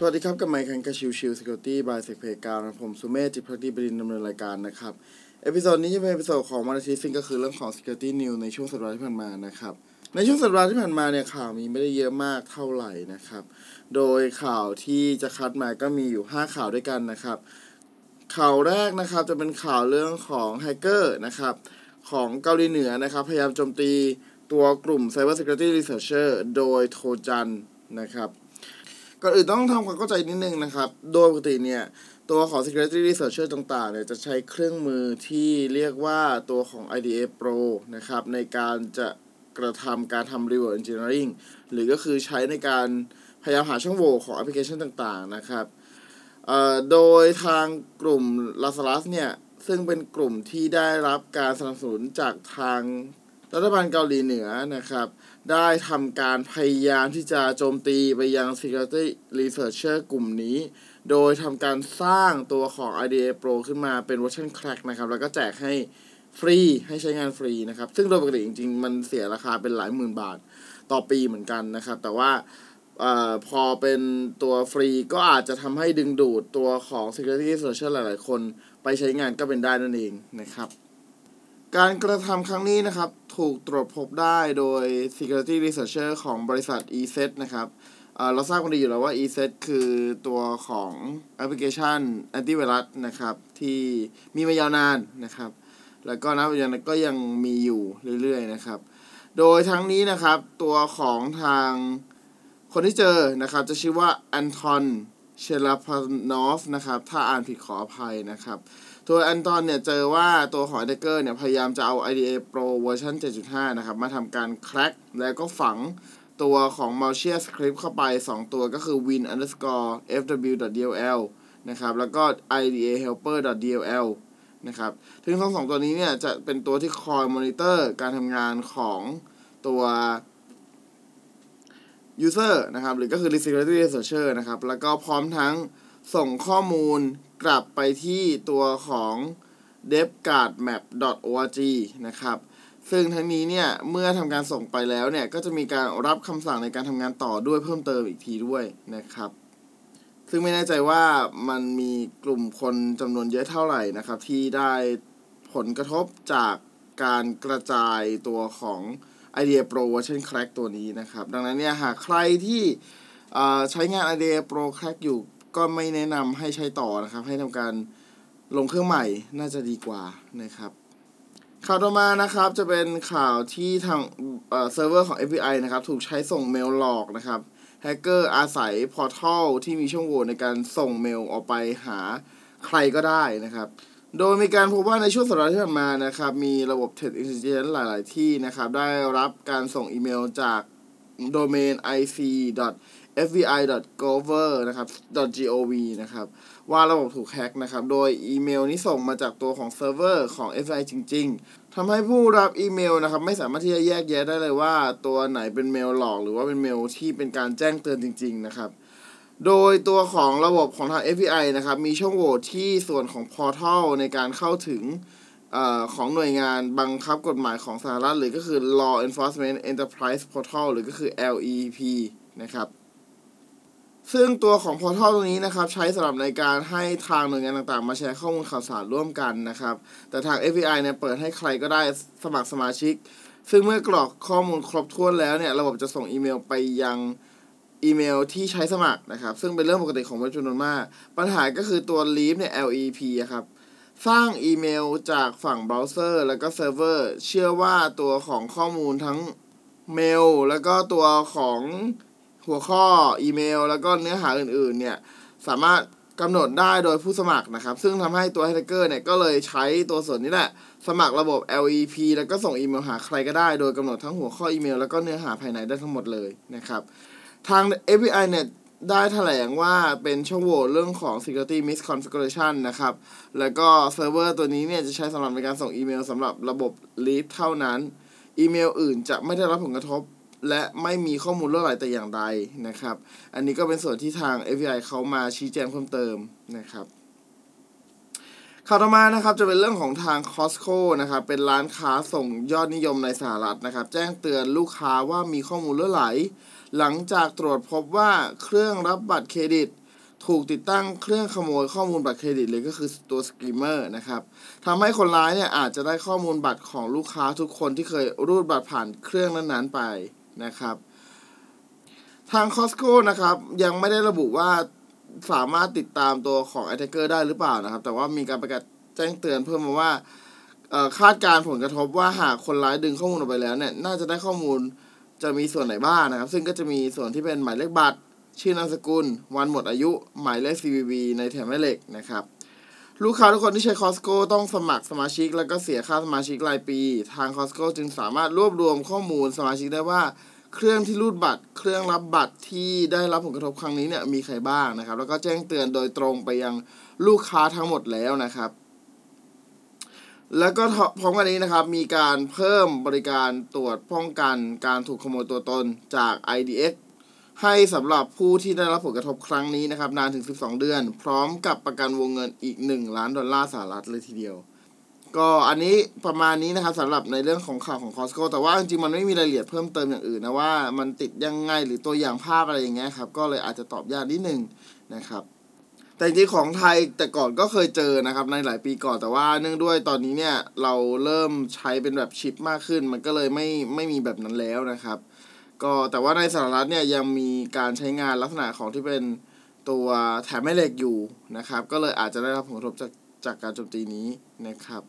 สวัสดีครับ กับไมค์คันกระชิวชิว Security by s e c p a y กับผมสุเมธจิตภักดีบดินทร์ดำเนินรายการนะครับ Episode นี้จะเป็น Episode ของวันอาทิตย์ซึ่งก็คือเรื่องของ Security News ในช่วงสัปดาห์ที่ผ่านมานะครับ ในช่วงสัปดาห์ที่ผ่านมาเนี่ยข่าวมีไม่ได้เยอะมากเท่าไหร่นะครับ โดยข่าวที่จะคัดมาก็มีอยู่ 5 ข่าวด้วยกันนะครับ ข่าวแรกนะครับจะเป็นข่าวเรื่องของแฮกเกอร์นะครับของเกาหลีเหนือนะครับ พยายามโจมตีตัวกลุ่ม Cyber Security Researcher โดยโทจันนะครับ ก่อนอื่นต้องทำความเข้าใจนิดนึงนะครับ โดยปกติเนี่ย ตัวของ Security Researcher ต่างๆเนี่ยจะใช้เครื่องมือที่เรียกว่าตัวของ IDA Pro นะครับ ในการจะกระทำการทำ Reverse Engineering หรือก็คือใช้ในการพยายามหาช่องโหว่ของแอปพลิเคชันต่างๆนะครับโดยทางกลุ่ม Lazarus เนี่ย ซึ่งเป็นกลุ่มที่ได้รับการสนับสนุนจากทาง รัฐบาลเกาหลีเหนือนะครับ ได้ทำการพยายามที่จะโจมตีไปยัง Security Researcher กลุ่มนี้ โดยทำการสร้างตัวของ IDA Pro ขึ้นมาเป็นเวอร์ชัน Crack นะครับ แล้วก็แจกให้ฟรีให้ใช้งานฟรีนะครับ ซึ่งโดยปกติจริง ๆ มันเสียราคาเป็นหลายหมื่นบาทต่อปีเหมือนกันนะครับ แต่ว่าอพอเป็นตัวฟรีก็อาจจะทำให้ดึงดูดตัวของ Security Researcher หลาย ๆ คนไปใช้งานก็เป็นได้นั่นเองนะครับ การกระทำครั้งนี้นะครับ ถูกตรวจพบได้โดย Security Researcher ของบริษัท ESET นะครับเราทราบกันดีอยู่แล้วว่า ESET คือตัวของแอปพลิเคชันแอนตี้ไวรัสนะครับ ที่มีมายาวนานนะครับ แล้วก็นับปัจจุบันก็ยังมีอยู่เรื่อยๆนะครับ โดยทั้งนี้นะครับตัวของทางคนที่เจอนะครับ จะชื่อว่า Anton Cherepanov นะครับ ถ้าอ่านผิดขออภัยนะครับ ตัว Anton เนี่ยเจอว่าตัวของแฮกเกอร์เนี่ยพยายามจะเอา IDA Pro เวอร์ชัน7.5 นะครับ มาทำการ crack แล้วก็ฝังตัวของ malicious script เข้าไป 2 ตัวก็คือ win underscore fw.dll นะครับ แล้วก็ IDA helper.dll นะครับ ซึ่งทั้งสองตัวนี้เนี่ยจะเป็นตัวที่คอยมอนิเตอร์การทำงานของตัว user นะครับ หรือก็คือ security researcher นะครับ แล้วก็พร้อมทั้งส่งข้อมูล กลับไปที่ตัวของ devguardmap.org นะครับ ซึ่งทั้งนี้เนี่ย เมื่อทำการส่งไปแล้วเนี่ย ก็จะมีการรับคำสั่งในการทำงานต่อด้วยเพิ่มเติมอีกทีด้วยนะครับ ซึ่งไม่แน่ใจว่ามันมีกลุ่มคนจำนวนเยอะเท่าไหร่นะครับ ที่ได้ผลกระทบจากการกระจายตัวของ IDA Pro Version Crack ตัวนี้นะครับ ดังนั้นเนี่ย หากใครที่ใช้งาน IDA Pro Crack อยู่ ก็ไม่แนะนำให้ใช้ต่อนะครับ ให้ทำการลงเครื่องใหม่น่าจะดีกว่านะครับ ข่าวต่อมานะครับจะเป็นข่าวที่ทางเซิร์ฟเวอร์ของ FBI นะครับ ถูกใช้ส่งเมลหลอกนะครับแฮกเกอร์อาศัย portal ที่มีช่องโหว่ในการส่งเมลออกไปหาใครก็ได้นะครับ โดยมีการพบว่าในช่วงสัปดาห์ที่ผ่านมานะครับ มีระบบ Threat Intelligence หลาย ๆ ที่นะครับ ได้รับการส่งอีเมลจากโดเมน ic fbi.gov นะครับ .gov นะครับ ว่าระบบถูกแฮ็กนะครับ โดยอีเมลนี้ส่งมาจากตัวของเซิร์ฟเวอร์ของ FBI จริง ๆทำให้ผู้รับอีเมลนะครับ ไม่สามารถที่จะแยกแยะได้เลยว่า ตัวไหนเป็นเมลหลอก หรือว่าเป็นเมลที่เป็นการแจ้งเตือนจริง ๆ นะครับ โดยตัวของระบบของทาง FBI นะครับ มีช่องโหว่ที่ส่วนของ Portal ในการเข้าถึงอของหน่วยงานบังคับกฎหมายของสหรัฐหรือก็คือ Law Enforcement Enterprise Portal หรือก็คือ LEP นะครับ ซึ่งตัวของพอร์ทัลตรงนี้นะครับ ใช้สำหรับในการให้ทางหน่วยงานต่างๆ มาแชร์ข้อมูลข่าวสารร่วมกันนะครับ แต่ทาง FBI เนี่ยเปิดให้ใครก็ได้สมัครสมาชิก ซึ่งเมื่อกรอกข้อมูลครบถ้วนแล้วเนี่ย ระบบจะส่งอีเมลไปยังอีเมลที่ใช้สมัครนะครับ ซึ่งเป็นเรื่องปกติของเว็บจำนวนมาก ปัญหาก็คือตัว leaf เนี่ย LEP ครับ สร้างอีเมลจากฝั่งเบราว์เซอร์แล้วก็เซิร์ฟเวอร์ เชื่อว่าตัวของข้อมูลทั้งเมล แล้วก็ตัวของ หัวข้ออีเมล แล้วก็เนื้อหาอื่นๆเนี่ยสามารถกำหนดได้โดยผู้สมัครนะครับ ซึ่งทำให้ตัวแฮกเกอร์เนี่ยก็เลยใช้ตัวส่วนนี้แหละ สมัครระบบ LEP แล้วก็ส่งอีเมลหาใครก็ได้ โดยกำหนดทั้งหัวข้ออีเมล แล้วก็เนื้อหาภายในได้ทั้งหมดเลยนะครับ ทาง API เนี่ยได้แถลงว่าเป็นช่องโหว่เรื่องของ security misconfiguration นะครับ แล้วก็เซิร์ฟเวอร์ตัวนี้เนี่ยจะใช้สำหรับในการส่งอีเมลสำหรับระบบ lead เท่านั้น อีเมลอื่นจะไม่ได้รับผลกระทบ และไม่มีข้อมูลล่วไหลแต่อย่างใดนะครับ อันนี้ก็เป็นส่วนที่ทาง FBI เขามาชี้แจงเพิ่มเติมนะครับข่าวต่อมานะครับจะเป็นเรื่องของทาง Costco นะครับเป็นร้านค้าส่งยอดนิยมในสหรัฐนะครับ แจ้งเตือนลูกค้าว่ามีข้อมูลล่วไหล หลังจากตรวจพบว่าเครื่องรับบัตรเครดิต ถูกติดตั้งเครื่องขโมยข้อมูลบัตรเครดิตเลยก็คือตัว skimmer นะครับทำให้คนร้ายเนี่ยอาจจะได้ข้อมูลบัตรของลูกค้าทุกคนที่เคยรูดบัตรผ่านเครื่องนั้นๆไป นะครับ ทาง Costco นะครับ ยังไม่ได้ระบุว่าสามารถติดตามตัวของ attacker ได้หรือเปล่านะครับ แต่ว่ามีการประกาศแจ้งเตือนเพิ่มมาว่าคาดการผลกระทบว่าหากคนร้ายดึงข้อมูลออกไปแล้วเนี่ย น่าจะได้ข้อมูลจะมีส่วนไหนบ้างนะครับ ซึ่งก็จะมีส่วนที่เป็นหมายเลขบัตร ชื่อนามสกุล วันหมดอายุ หมายเลข CVV ในแถมแม่เหล็กนะครับ ลูกค้าทุกคนที่ใช้ Costco ต้องสมัครสมาชิก แล้วก็เสียค่าสมาชิกรายปี ทาง Costco จึงสามารถรวบรวมข้อมูลสมาชิกได้ว่าเครื่องที่รูดบัตร เครื่องรับบัตรที่ได้รับผลกระทบครั้งนี้เนี่ยมีใครบ้างนะครับ แล้วก็แจ้งเตือนโดยตรงไปยังลูกค้าทั้งหมดแล้วนะครับ แล้วก็พร้อมกันนี้นะครับ มีการเพิ่มบริการตรวจป้องกันการถูกขโมยตัวตนจาก IDX ให้สำหรับผู้ที่ได้รับผลกระทบครั้งนี้นะครับ นานถึง 12 เดือน พร้อมกับประกันวงเงินอีก 1 ล้านดอลลาร์สหรัฐเลยทีเดียว ก็อันนี้ประมาณนี้นะครับสำหรับในเรื่องของข่าวของ Costco แต่ว่าจริงๆมันไม่มีรายละเอียดเพิ่มเติมอย่างอื่นนะว่ามันติดยังไงหรือตัวอย่างภาพอะไรอย่างเงี้ยครับ ก็เลยอาจจะตอบยากนิดนึงนะครับแต่จริงๆของไทยแต่ก่อนก็เคยเจอนะครับในหลายปีก่อนแต่ว่าเนื่องด้วยตอนนี้เนี่ยเราเริ่มใช้เป็นแบบชิปมากขึ้น มันก็เลยไม่ไม่มีแบบนั้นแล้วนะครับ ก็แต่ว่าในสหรัฐเนี่ยยังมีการใช้งานลักษณะของที่เป็นตัวแถมแม่เหล็กอยู่นะครับ ก็เลยอาจจะได้รับผลกระทบจากจากการโจมตีนี้นะครับ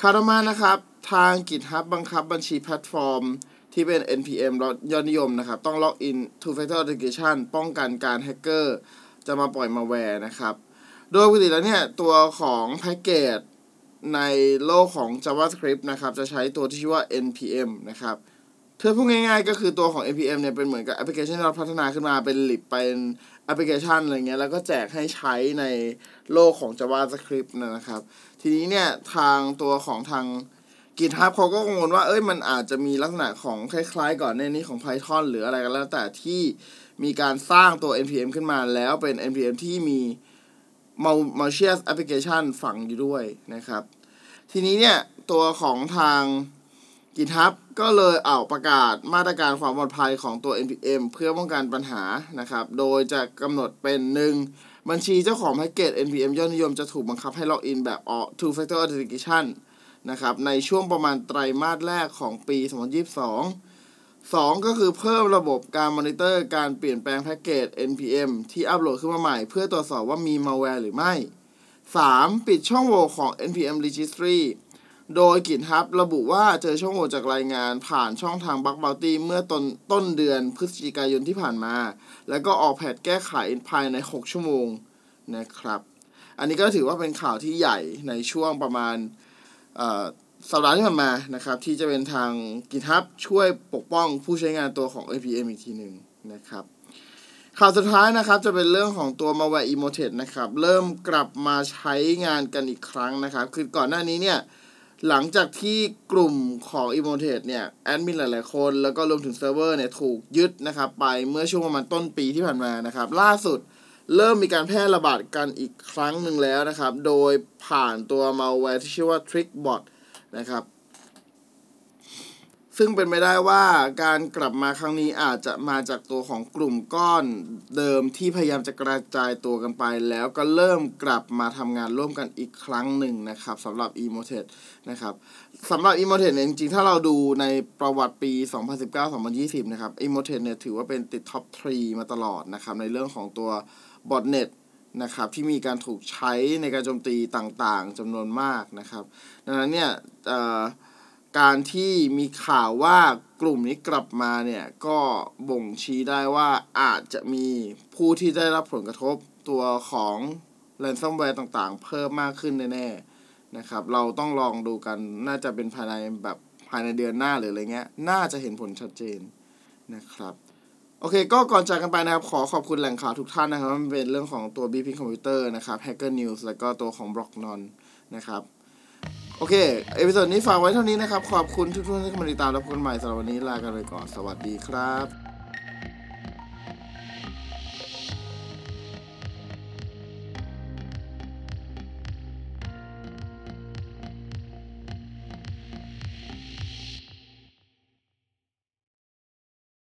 ข่าวต่อมานะครับ ทาง GitHub บังคับบัญชีแพลตฟอร์ม ที่เป็น NPM ยอดนิยมนะครับ ต้องล็อกอิน Two Factor Authentication ป้องกันการแฮกเกอร์ จะมาปล่อยมาแวร์นะครับ โดยปกติแล้วเนี่ย ตัวของแพ็กเกจในโลกของ JavaScript นะครับ จะใช้ตัวที่ชื่อว่า npm นะครับ ถ้าพูดง่ายๆ ก็คือตัวของ npm เนี่ยเป็นเหมือนกับแอปพลิเคชันที่เราพัฒนาขึ้นมาเป็น lib เป็นแอปพลิเคชันอะไรเงี้ยแล้วก็แจกให้ใช้ในโลกของ JavaScript นะครับ ทีนี้เนี่ยทางตัวของทาง GitHub เขาก็กังวลว่าเอ้ยมันอาจจะมีลักษณะของคล้ายๆ ก่อนในนี้ของ Python หรืออะไรก็แล้ว แต่ที่มีการสร้างตัว npm ขึ้นมาแล้วเป็น npm ที่มี malicious application ฝังอยู่ด้วยนะครับ ทีนี้เนี่ยตัวของทาง GitHub ก็เลยเอาประกาศมาตรการความปลอดภัยของตัว npm เพื่อป้องกันปัญหานะครับ โดยจะกำหนดเป็นหนึ่งบัญชีเจ้าของแพ็กเกจ npm ยอดนิยมจะถูกบังคับให้ล็อกอินแบบ two factor authentication นะครับในช่วงประมาณไตรมาสแรกของปี 2022 2 ก็คือเพิ่มระบบการมอนิเตอร์การเปลี่ยนแปลงแพ็กเกจ npm ที่อัปโหลดขึ้นมาใหม่ เพื่อตรวจสอบว่ามีมาแวร์หรือไม่ 3. ปิดช่องโหว่ของ npm registry โดย GitHub ระบุว่าเจอช่องโหว่จากรายงานผ่านช่องทาง Bug Bounty เมื่อต้นต้นเดือนพฤศจิกายนที่ผ่านมา แล้วก็ออกแพทแก้ไขภายใน 6 ชั่วโมงนะครับ อันนี้ก็ถือว่าเป็นข่าวที่ใหญ่ในช่วงประมาณสัปดาห์ที่ผ่านมานะครับ ที่จะเป็นทาง GitHub ช่วยปกป้องผู้ใช้งานตัวของ APM อีกทีหนึ่งนะครับข่าวสุดท้ายนะครับจะเป็นเรื่องของตัว malware emotet นะครับ เริ่มกลับมาใช้งานกันอีกครั้งนะครับ คือก่อนหน้านี้เนี่ย หลังจากที่กลุ่มของ emotet เนี่ยแอดมินหลาย ๆ คน แล้วก็รวมถึงเซิร์ฟเวอร์เนี่ยถูกยึดนะครับไปเมื่อช่วงประมาณต้นปีที่ผ่านมานะครับ ล่าสุดเริ่มมีการแพร่ระบาดกันอีกครั้งหนึ่งแล้วนะครับ โดยผ่านตัว malware ที่ชื่อว่า trickbot นะครับ ซึ่งเป็นไม่ได้ว่าการกลับมาครั้งนี้อาจจะมาจากตัวของกลุ่มก้อนเดิมที่พยายามจะกระจายตัวกันไป แล้วก็เริ่มกลับมาทำงานร่วมกันอีกครั้งหนึ่งนะครับสำหรับ e m o t e d นะครับสำหรับ e m o t e d เนี่ยจริงๆ ถ้าเราดูในประวัติปี 2019-2020 นะครับ e m o t e d เนี่ยถือว่าเป็นติดท็อป 3 มาตลอดนะครับในเรื่องของตัว botnet นะครับที่มีการถูกใช้ในการโจมตีต่างๆจำนวนมากนะครับ ดังนั้นเนี่ย การที่มีข่าวว่ากลุ่มนี้กลับมาเนี่ยก็บ่งชี้ได้ว่าอาจจะมีผู้ที่ได้รับผลกระทบตัวของแรนซัมแวร์ต่างๆ เพิ่มมากขึ้นแน่ๆนะครับ เราต้องลองดูกันน่าจะเป็นภายในแบบภายในเดือนหน้าหรืออะไรเงี้ย น่าจะเห็นผลชัดเจนนะครับโอเค ก็ก่อนจากกันไปนะครับ ขอขอบคุณแหล่งข่าวทุกท่านนะครับ มันเป็นเรื่องของตัว b p c Computer นะครับ Hacker News แล้วก็ตัวของ b l o c k n o n นะครับ โอเค episode นี้ฝากไว้เท่านี้นะครับ ขอบคุณทุกท่านที่เข้ามาติดตามและพบกันใหม่สำหรับวันนี้ลากันไปก่อน สวัสดีครับ